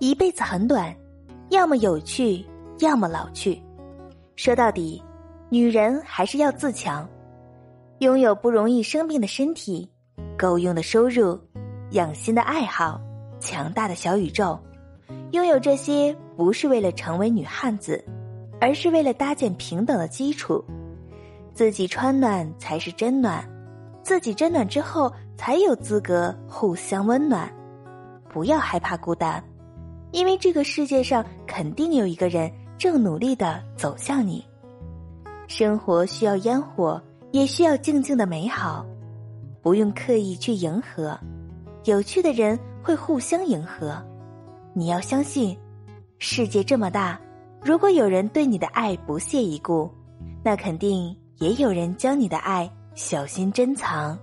一辈子很短，要么有趣，要么老去。说到底，女人还是要自强，拥有不容易生病的身体，够用的收入，养心的爱好，强大的小宇宙。拥有这些，不是为了成为女汉子，而是为了搭建平等的基础。自己穿暖才是真暖，自己真暖之后，才有资格互相温暖。不要害怕孤单，因为这个世界上肯定有一个人正努力的走向你。生活需要烟火，也需要静静的美好，不用刻意去迎合。有趣的人会互相迎合。你要相信，世界这么大，如果有人对你的爱不屑一顾，那肯定。也有人将你的爱小心珍藏。